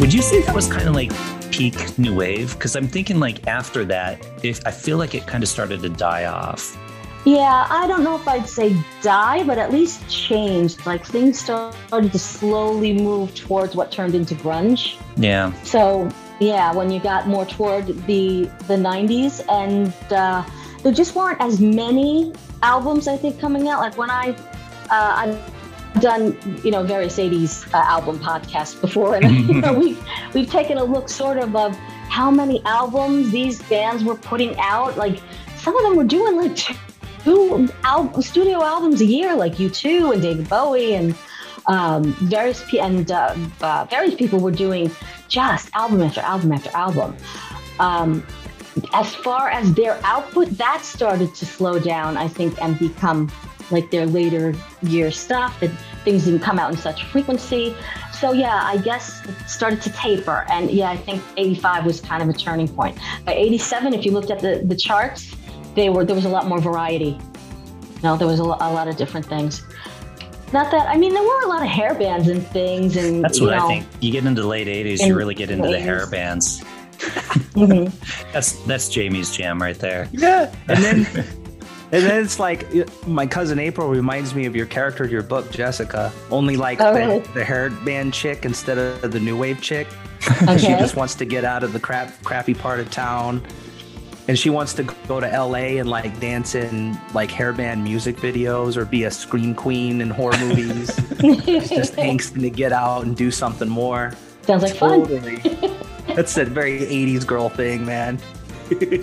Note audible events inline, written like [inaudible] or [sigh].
Would you say that was kind of like peak new wave? Because I'm thinking like after that, if I feel like it kind of started to die off. Yeah, I don't know if I'd say die, but at least changed. Like things started to slowly move towards what turned into grunge. Yeah. So yeah, when you got more toward the the 90s, and uh, there just weren't as many albums I think coming out. Like when I uh, I've done you know various 80s uh, album podcasts before, and you [laughs] know, [laughs] we've we've taken a look sort of of how many albums these bands were putting out. Like some of them were doing like two al- studio albums a year, like U2 and David Bowie and um, various pe- and uh, uh, various people were doing just album after album after album. Um, as far as their output, that started to slow down, I think, and become like their later year stuff. That things didn't come out in such frequency. So yeah, I guess it started to taper. And yeah, I think 85 was kind of a turning point. By 87, if you looked at the, the charts, they were there was a lot more variety. No, there was a, a lot of different things. Not that I mean, there were a lot of hair bands and things, and That's you what know, I think. You get into the late 80s, you really get into the the hair 80s. bands. mhm. [laughs] That's that's Jamie's jam right there. Yeah. And then [laughs] and then it's like my cousin April reminds me of your character in your book, Jessica. Only like Oh, the, really? the hairband chick instead of the new wave chick. [laughs] She just wants to get out of the crap crappy part of town. And she wants to go to LA and like dance in like hairband music videos or be a scream queen in horror movies. [laughs] She's just angsting to get out and do something more. Sounds like fun. Totally. That's a very 80s girl thing, man. [laughs]